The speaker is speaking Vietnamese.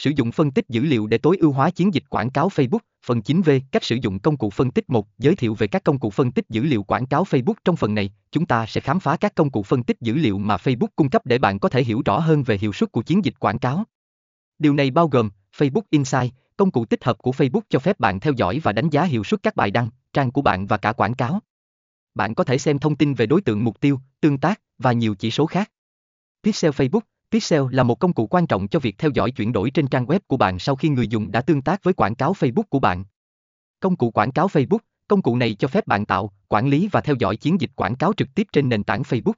Sử dụng phân tích dữ liệu để tối ưu hóa chiến dịch quảng cáo Facebook. Phần 9V, cách sử dụng công cụ phân tích 1, giới thiệu về các công cụ phân tích dữ liệu quảng cáo Facebook. Trong phần này, chúng ta sẽ khám phá các công cụ phân tích dữ liệu mà Facebook cung cấp để bạn có thể hiểu rõ hơn về hiệu suất của chiến dịch quảng cáo. Điều này bao gồm Facebook Insight, công cụ tích hợp của Facebook cho phép bạn theo dõi và đánh giá hiệu suất các bài đăng, trang của bạn và cả quảng cáo. Bạn có thể xem thông tin về đối tượng mục tiêu, tương tác và nhiều chỉ số khác. Pixel Facebook Pixel là một công cụ quan trọng cho việc theo dõi chuyển đổi trên trang web của bạn sau khi người dùng đã tương tác với quảng cáo Facebook của bạn. Công cụ quảng cáo Facebook, công cụ này cho phép bạn tạo, quản lý và theo dõi chiến dịch quảng cáo trực tiếp trên nền tảng Facebook.